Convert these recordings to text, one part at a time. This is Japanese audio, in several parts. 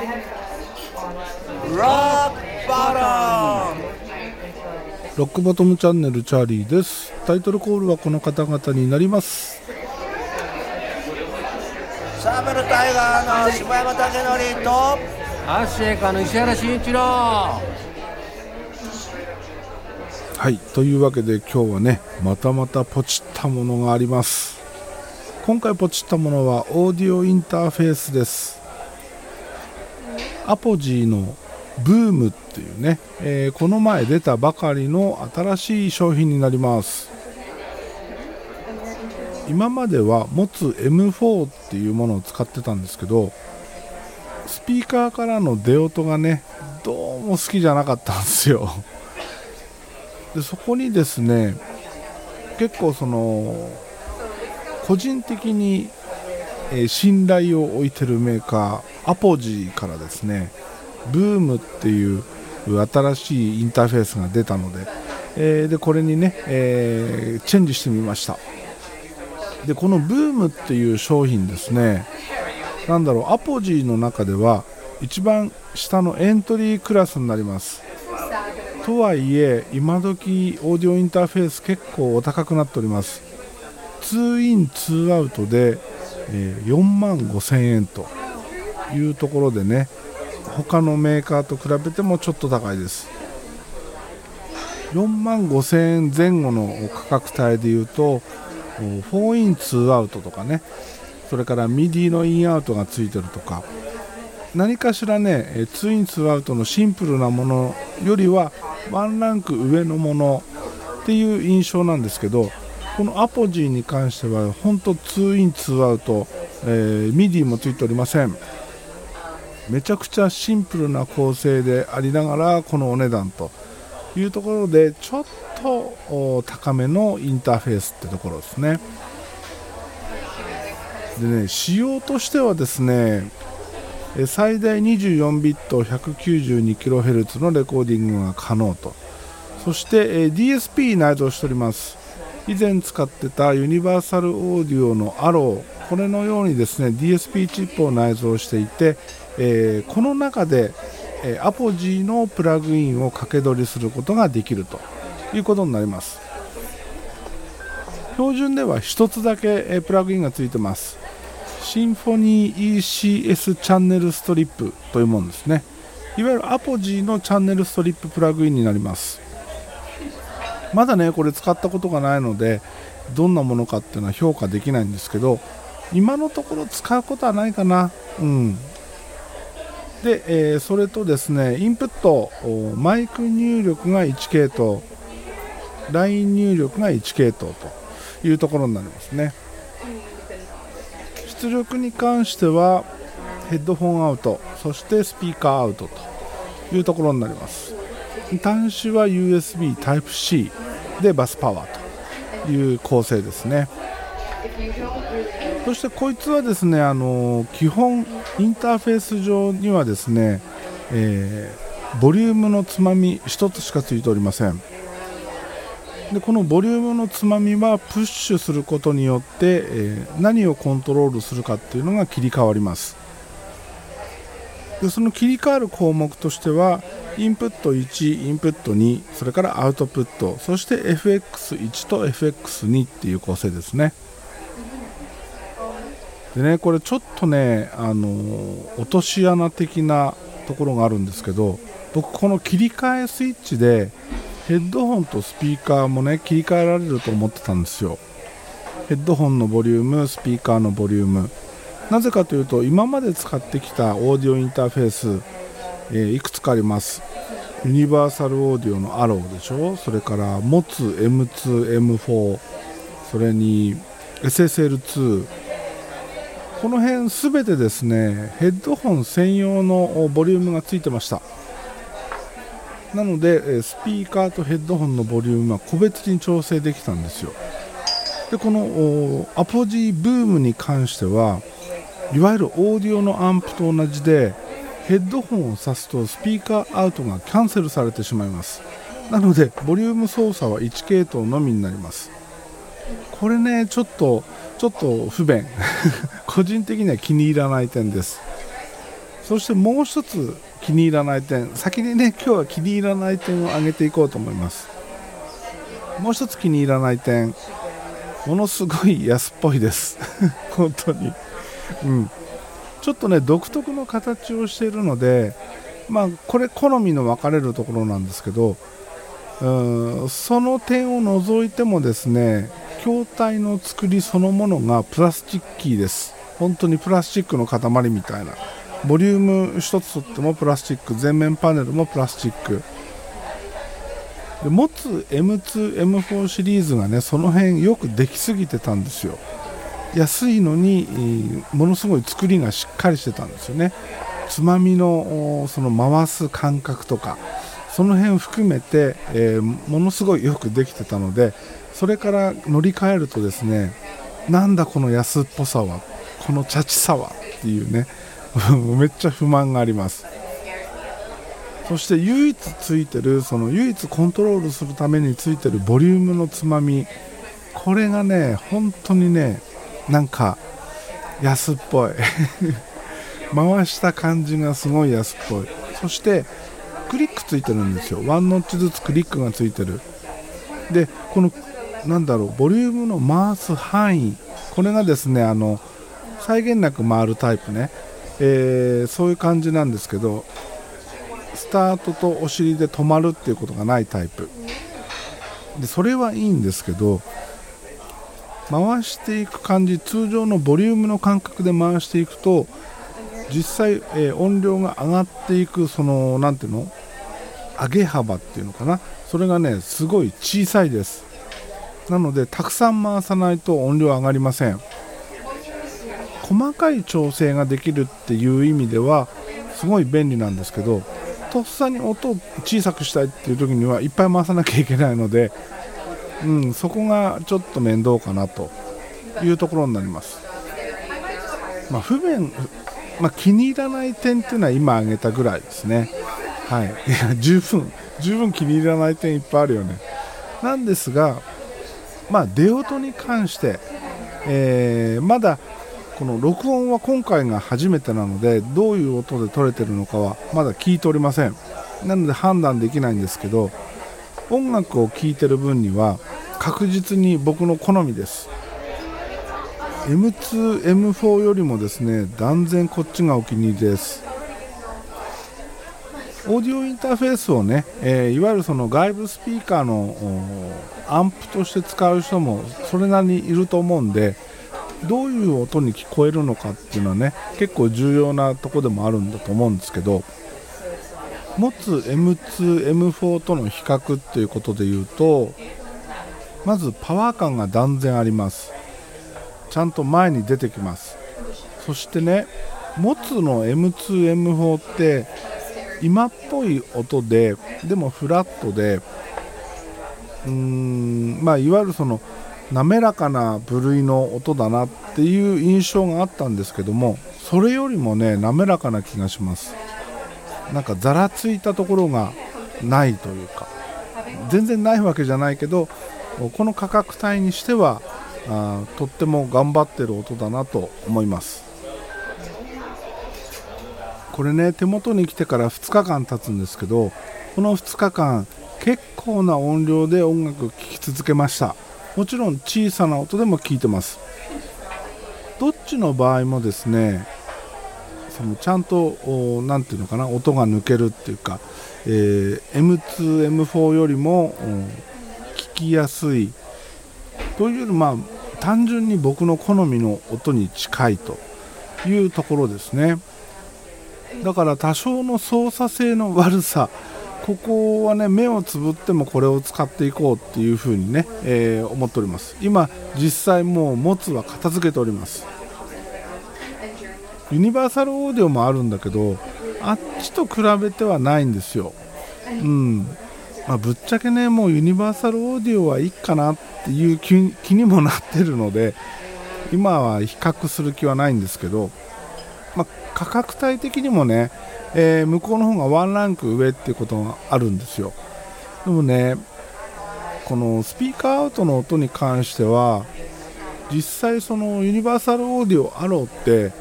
ロックバトンロックボトムチャンネルチャーリーです。タイトルコールはこの方々になります。サーベルタイガーの柴山武則とアッシェイカの石原慎一郎。はいというわけで今日はねまたまたポチったものがあります。今回ポチったものはオーディオインターフェースですアポジーのブームっていうね、えーこの前出たばかりの新しい商品になります。今までは持つ M4 っていうものを使ってたんですけどスピーカーからの出音がねどうも好きじゃなかったんですよ。でそこにですね結構その個人的に、え信頼を置いてるメーカー Apogee からですね BOOM っていう新しいインターフェースが出たので,、えーでこれにね、えーチェンジしてみました。でこの BOOM っていう商品ですねなんだろう Apogee の中では一番下のエントリークラスになります。とはいえ今時オーディオインターフェース結構お高くなっております。2イン2アウトで、えー4万5000円と。い。うところでね他のメーカーと比べてもちょっと高いです。4万5000円前後の価格帯でいうと4イン2アウトとかねそれからミディのインアウトがついてるとか何かしらね2イン2アウトのシンプルなものよりはワンランク上のものっていう印象なんですけどこの Apogee に関しては本当2イン2アウト、えーミディもついておりません。めちゃくちゃシンプルな構成でありながらこのお値段というところでちょっと高めのインターフェースってところですね。でね仕様としてはですね最大24ビット 192kHz のレコーディングが可能と。そして DSP 内蔵しております。以前使ってたユニバーサルオーディオのアロー。これのようにですね DSP チップを内蔵していて、えーこの中で、えーアポジーのプラグインを掛け取りすることができるということになります。標準では1つだけ、えープラグインがついてます。シンフォニー ECS チャンネルストリップというものですね。いわゆる Apogee のチャンネルストリッププラグインになります。まだねこれ使ったことがないのでどんなものかっていうのは評価できないんですけど今のところ使うことはないかな。うん。で、えーそれとですねインプットマイク入力が1系統 LINE 入力が1系統というところになりますね。出力に関してはヘッドホンアウトそしてスピーカーアウトというところになります。端子は USB Type-C でバスパワーという構成ですね。そしてこいつはですねあの基本インターフェース上にはですね、えーボリュームのつまみ1つしかついておりません。でこのボリュームのつまみはプッシュすることによって、えー何をコントロールするかっていうのが切り替わります。でその切り替わる項目としてはインプット1インプット2それからアウトプットそして FX1 と FX2 っていう構成ですね。でねこれちょっとねあの落とし穴的なところがあるんですけど僕この切り替えスイッチでヘッドホンとスピーカーもね切り替えられると思ってたんですよ。ヘッドホンのボリュームスピーカーのボリューム。なぜかというと今まで使ってきたオーディオインターフェース、えーいくつかあります。ユニバーサルオーディオのアローでしょ？それから持つ M2M4 それに SSL2 この辺すべてですねヘッドホン専用のボリュームがついてました。なのでスピーカーとヘッドホンのボリュームは個別に調整できたんですよ。でこのアポジーブームに関してはいわゆるオーディオのアンプと同じでヘッドホンを挿すとスピーカーアウトがキャンセルされてしまいます。なのでボリューム操作は1系統のみになります。これねちょっとちょっと不便。個人的には気に入らない点です。そしてもう一つ気に入らない点。先にね今日は気に入らない点を挙げていこうと思います。もう一つ気に入らない点。ものすごい安っぽいです。本当に。うん。ちょっとね独特の形をしているのでまあこれ好みの分かれるところなんですけどうんその点を除いてもですね筐体の作りそのものがプラスチッキーです。本当にプラスチックの塊みたいな。ボリューム1つとってもプラスチック前面パネルもプラスチック。で持つ M2M4 シリーズがねその辺よくできすぎてたんですよ。安いのにものすごい作りがしっかりしてたんですよね。つまみのその回す感覚とかその辺含めて、えー、ものすごいよくできてたのでそれから乗り換えるとですねなんだこの安っぽさはこのチャチさはっていうね めっちゃ不満があります。そして唯一ついてるその唯一コントロールするためについてるボリュームのつまみこれがね本当にねなんか安っぽい。回した感じがすごい安っぽい。そしてクリックついてるんですよ。ワンノッチずつクリックがついてる。でこのなんだろうボリュームの回す範囲。これがですねあの際限なく回るタイプね、えー、そういう感じなんですけどスタートとお尻で止まるっていうことがないタイプ。でそれはいいんですけど回していく感じ通常のボリュームの感覚で回していくと実際、えー、音量が上がっていくその何ていうの？上げ幅っていうのかな？それがねすごい小さいです。なのでたくさん回さないと音量上がりません細かい調整ができるっていう意味ではすごい便利なんですけどとっさに音を小さくしたいっていう時にはいっぱい回さなきゃいけないので、うん、そこがちょっと面倒かなというところになります、まあ、不便まあ、気に入らない点っていうのは今挙げたぐらいですね。はい、いや十分、十分気に入らない点いっぱいあるよね。なんですが、まあ、出音に関して、えー、まだこの録音は今回が初めてなのでどういう音で撮れてるのかはまだ聞いておりません。なので判断できないんですけど音楽を聴いてる分には確実に僕の好みです。M2、M4 よりもですね断然こっちがお気に入りです。オーディオインターフェースをね、えー、いわゆるその外部スピーカーのアンプとして使う人もそれなりにいると思うんでどういう音に聞こえるのかっていうのはね結構重要なとこでもあるんだと思うんですけど持つ M2、M4 との比較っていうことで言うとまずパワー感が断然あります。ちゃんと前に出てきます。そしてね持つの M2M4 って今っぽい音ででもフラットでうーんまあいわゆるその滑らかな部類の音だなっていう印象があったんですけどもそれよりもね滑らかな気がします。なんかざらついたところがないというか全然ないわけじゃないけどこの価格帯にしてはあとっても頑張ってる音だなと思います。これね手元に来てから2日間経つんですけどこの2日間結構な音量で音楽聴き続けました。もちろん小さな音でも聴いてます。どっちの場合もですねそのちゃんと何ていうのかな音が抜けるっていうか、えー、M2M4 よりも聞きやすい。というよりまあ単純に僕の好みの音に近いというところですね。だから多少の操作性の悪さここはね目をつぶってもこれを使っていこうっていうふうにね、えー、思っております。今実際もう持つは片付けております。ユニバーサルオーディオもあるんだけどあっちと比べてはないんですよ。うん。まあ、ぶっちゃけねもうユニバーサルオーディオはいいかなっていう気にもなってるので今は比較する気はないんですけど、まあ、価格帯的にもね、えー、向こうの方がワンランク上っていうことがあるんですよ。でもねこのスピーカーアウトの音に関しては実際そのユニバーサルオーディオアローって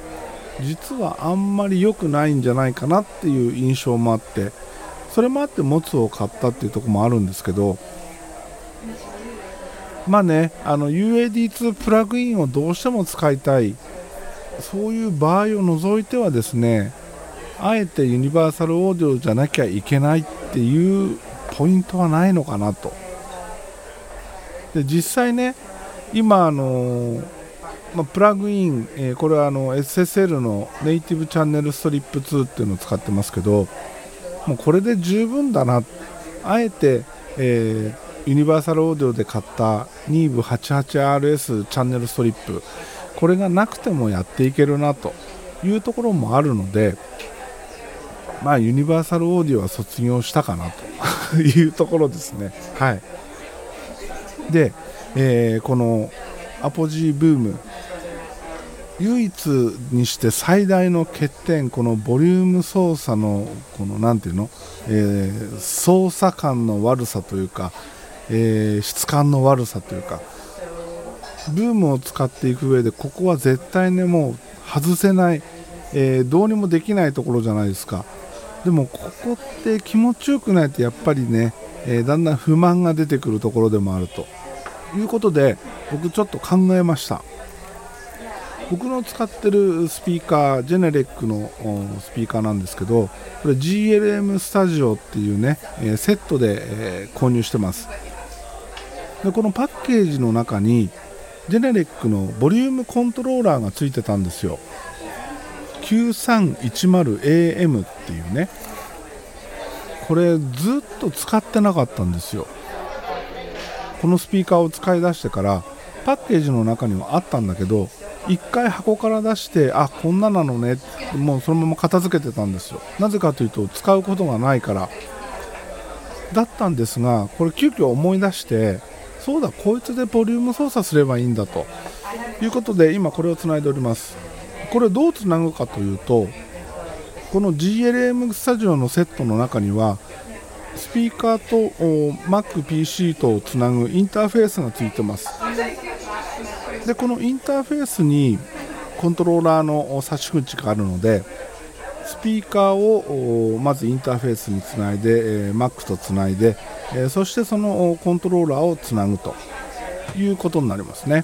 実はあんまり良くないんじゃないかなっていう印象もあってそれもあってモツを買ったっていうところもあるんですけどまあねあの UAD2 プラグインをどうしても使いたい。そういう場合を除いてはですねあえてユニバーサルオーディオじゃなきゃいけないっていうポイントはないのかなと。で実際ね今あのま、プラグイン、えー、これはあの SSL のネイティブチャンネルストリップ2っていうのを使ってますけどもうこれで十分だな。あえて、えー、ユニバーサルオーディオで買った NIV88RS チャンネルストリップこれがなくてもやっていけるなというところもあるのでまあユニバーサルオーディオは卒業したかなというところですね。はい。で、えー、このアポジーブーム唯一にして最大の欠点このボリューム操作のこの何ていうの、えー、操作感の悪さというか、えー、質感の悪さというかブームを使っていく上でここは絶対ねもう外せない、えー、どうにもできないところじゃないですか。でもここって気持ちよくないとやっぱりね、えだんだん不満が出てくるところでもあると。いうことで僕ちょっと考えました。僕の使ってるスピーカージェネレックのスピーカーなんですけどこれ GLM スタジオっていうねえセットでえ購入してます。でこのパッケージの中にジェネレックのボリュームコントローラーがついてたんですよ。9310AM っていうね。これずっと使ってなかったんですよ。このスピーカーを使い出してからパッケージの中にはあったんだけど1回箱から出してあこんななのねもうそのまま片付けてたんですよ。なぜかというと使うことがないからだったんですがこれ急遽思い出してそうだこいつでボリューム操作すればいいんだと。いうことで今これをつないでおります。これどうつなぐかというとこの GLM スタジオのセットの中にはスピーカーと MacPC とをつなぐインターフェースがついてます。でこのインターフェースにコントローラーの差し口があるのでスピーカーをまずインターフェースにつないで、Mac とつないで、そしてそのコントローラーをつなぐということになりますね。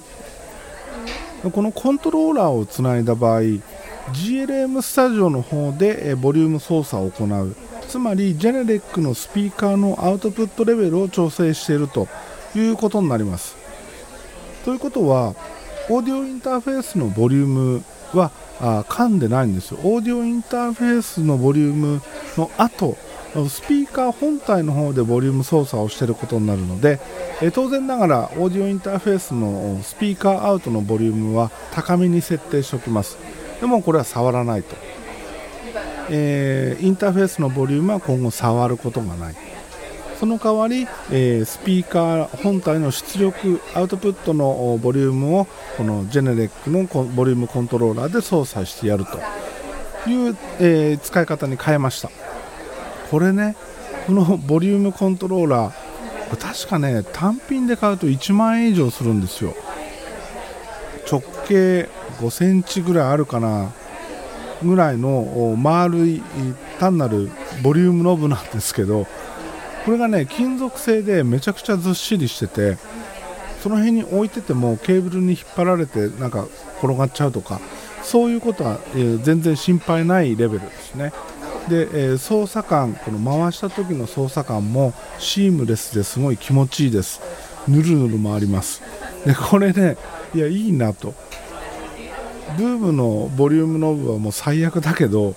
このコントローラーをつないだ場合 GLM スタジオの方でボリューム操作を行う。つまりジェネレックのスピーカーのアウトプットレベルを調整しているということになります。ということはオーディオインターフェースのボリュームはあ噛んでないんですよ。オーディオインターフェースのボリュームの後スピーカー本体の方でボリューム操作をしていることになるので、え当然ながらオーディオインターフェースのスピーカーアウトのボリュームは高めに設定しておきます。でもこれは触らないと、えー、インターフェースのボリュームは今後触ることがない。その代わり、えー、スピーカー本体の出力アウトプットのボリュームをこのジェネレックのボリュームコントローラーで操作してやると。いう、えー、使い方に変えました。これねこのボリュームコントローラー確かね単品で買うと1万円以上するんですよ。直径5センチぐらいあるかなぐらいの丸い単なるボリュームノブなんですけどこれがね金属製でめちゃくちゃずっしりしててその辺に置いててもケーブルに引っ張られてなんか転がっちゃうとかそういうことは、えー、全然心配ないレベルですね。で、えー、操作感この回した時の操作感もシームレスですごい気持ちいいです。ぬるぬる回ります。でこれねいやいいなと。ブームのボリュームノブはもう最悪だけど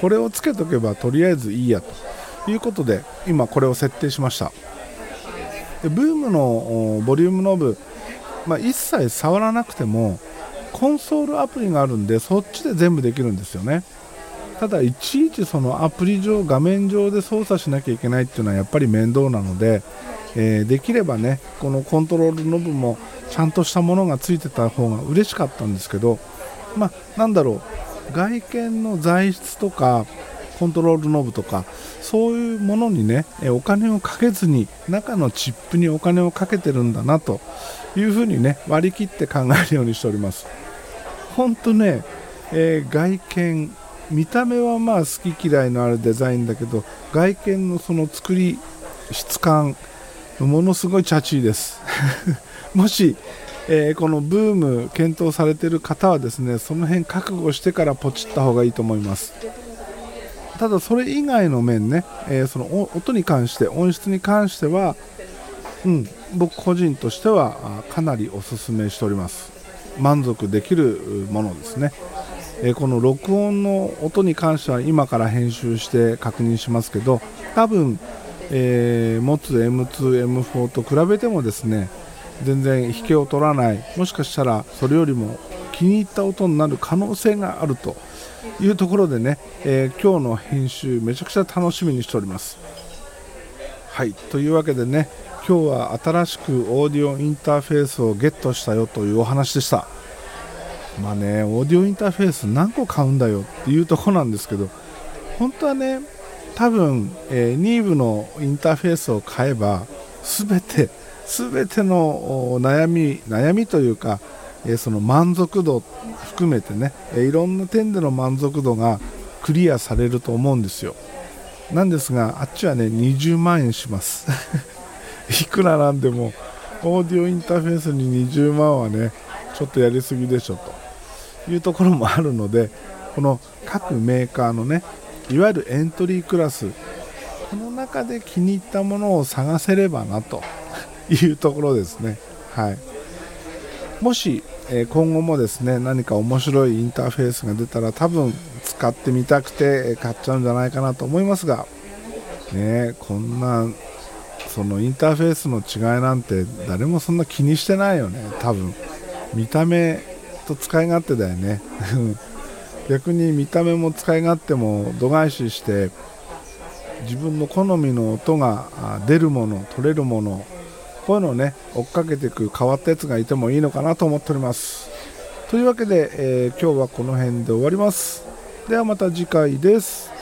これをつけとけばとりあえずいいやと。いうことで今これを設定しました。でブームのボリュームノブ、まあ、一切触らなくてもコンソールアプリがあるんでそっちで全部できるんですよね。ただいちいちそのアプリ上画面上で操作しなきゃいけないっていうのはやっぱり面倒なので、えー、できればねこのコントロールノブもちゃんとしたものがついてた方が嬉しかったんですけどまあなんだろう外見の材質とかコントロールノブとかそういうものにねお金をかけずに中のチップにお金をかけてるんだなというふうにね割り切って考えるようにしております。本当ねえー外見見た目はまあ好き嫌いのあるデザインだけど外見のその作り質感ものすごいチャチーです。もし、えーこのブーム検討されてる方はですねその辺覚悟してからポチった方がいいと思います。ただそれ以外の面ね、えーその音に関して音質に関してはうん、僕個人としてはかなりおすすめしております。満足できるものですね、えーこの録音の音に関しては今から編集して確認しますけど多分、えー持つ M2M4 と比べてもですね全然引けを取らない。もしかしたらそれよりも気に入った音になる可能性があるというところでね、えー今日の編集めちゃくちゃ楽しみにしております。はいというわけでね今日は新しくオーディオインターフェースをゲットしたよというお話でした。まあねオーディオインターフェース何個買うんだよっていうとこなんですけど本当はね多分、えーニーブのインターフェースを買えば全て全ての悩み悩みというか、えーその満足度含めてね、いろんな点での満足度がクリアされると思うんですよ。なんですがあっちはね20万円します。いくらなんでも。オーディオインターフェースに20万はねちょっとやりすぎでしょと。いうところもあるのでこの各メーカーのねいわゆるエントリークラスこの中で気に入ったものを探せればなと。いうところですね。はい。もし、え今後もですね何か面白いインターフェースが出たら多分使ってみたくて買っちゃうんじゃないかなと思いますがねこんなそのインターフェースの違いなんて誰もそんな気にしてないよね。多分。見た目と使い勝手だよね。逆に見た目も使い勝手も度外視して自分の好みの音が出るもの取れるものこういうのをね追っかけていく変わったやつがいてもいいのかなと思っております。というわけで、えー今日はこの辺で終わります。ではまた次回です。